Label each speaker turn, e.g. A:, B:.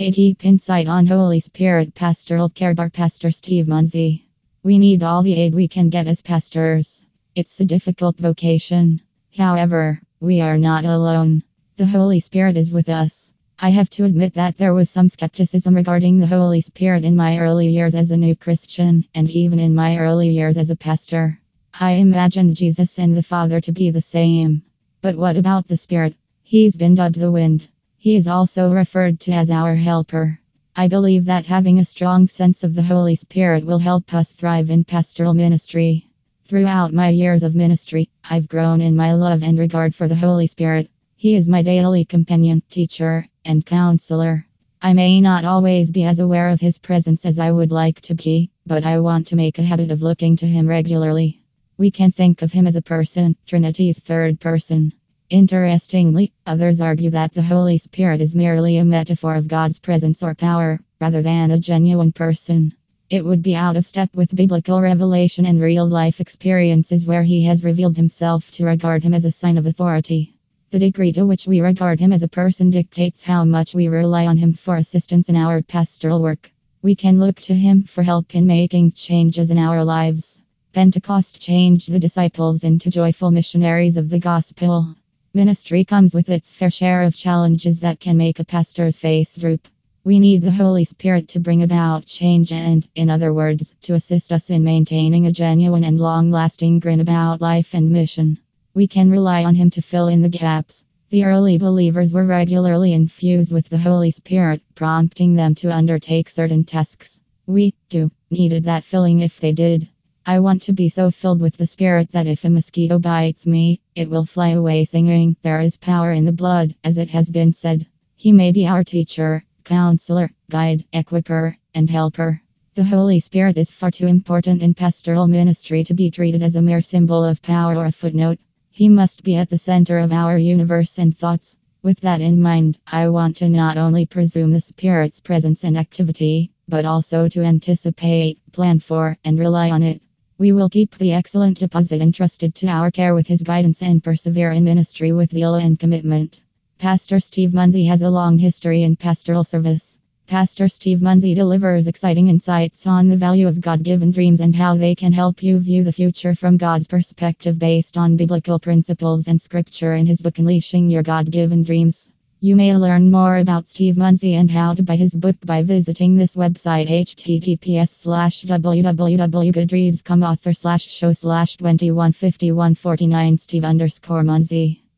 A: A deep insight on Holy Spirit Pastoral Care by Pastor Steve Munsey. We need all the aid we can get as pastors. It's a difficult vocation. However, we are not alone. The Holy Spirit is with us. I have to admit that there was some skepticism regarding the Holy Spirit in my early years as a new Christian, and even in my early years as a pastor. I imagined Jesus and the Father to be the same. But what about the Spirit? He's been dubbed the wind. He is also referred to as our helper. I believe that having a strong sense of the Holy Spirit will help us thrive in pastoral ministry. Throughout my years of ministry, I've grown in my love and regard for the Holy Spirit. He is my daily companion, teacher, and counselor. I may not always be as aware of his presence as I would like to be, but I want to make a habit of looking to him regularly. We can think of him as a person, Trinity's third person. Interestingly, others argue that the Holy Spirit is merely a metaphor of God's presence or power, rather than a genuine person. It would be out of step with biblical revelation and real life experiences where He has revealed Himself to regard Him as a sign of authority. The degree to which we regard Him as a person dictates how much we rely on Him for assistance in our pastoral work. We can look to Him for help in making changes in our lives. Pentecost changed the disciples into joyful missionaries of the gospel. Ministry comes with its fair share of challenges that can make a pastor's face droop. We need the Holy Spirit to bring about change and, in other words, to assist us in maintaining a genuine and long lasting grin about life and mission. We can rely on Him to fill in the gaps. The early believers were regularly infused with the Holy Spirit, prompting them to undertake certain tasks. We, too, needed that filling if they did. I want to be so filled with the Spirit that if a mosquito bites me, it will fly away singing, There is power in the blood, as it has been said. He may be our teacher, counselor, guide, equiper, and helper. The Holy Spirit is far too important in pastoral ministry to be treated as a mere symbol of power or a footnote. He must be at the center of our universe and thoughts. With that in mind, I want to not only presume the Spirit's presence and activity, but also to anticipate, plan for, and rely on it. We will keep the excellent deposit entrusted to our care with his guidance and persevere in ministry with zeal and commitment. Pastor Steve Munsey has a long history in pastoral service. Pastor Steve Munsey delivers exciting insights on the value of God given dreams and how they can help you view the future from God's perspective based on biblical principles and scripture in his book Unleashing Your God Given Dreams. You may learn more about Steve Munsey and how to buy his book by visiting this website https slash www.goodreads.com author slash show slash 215149 Steve underscore Munsey.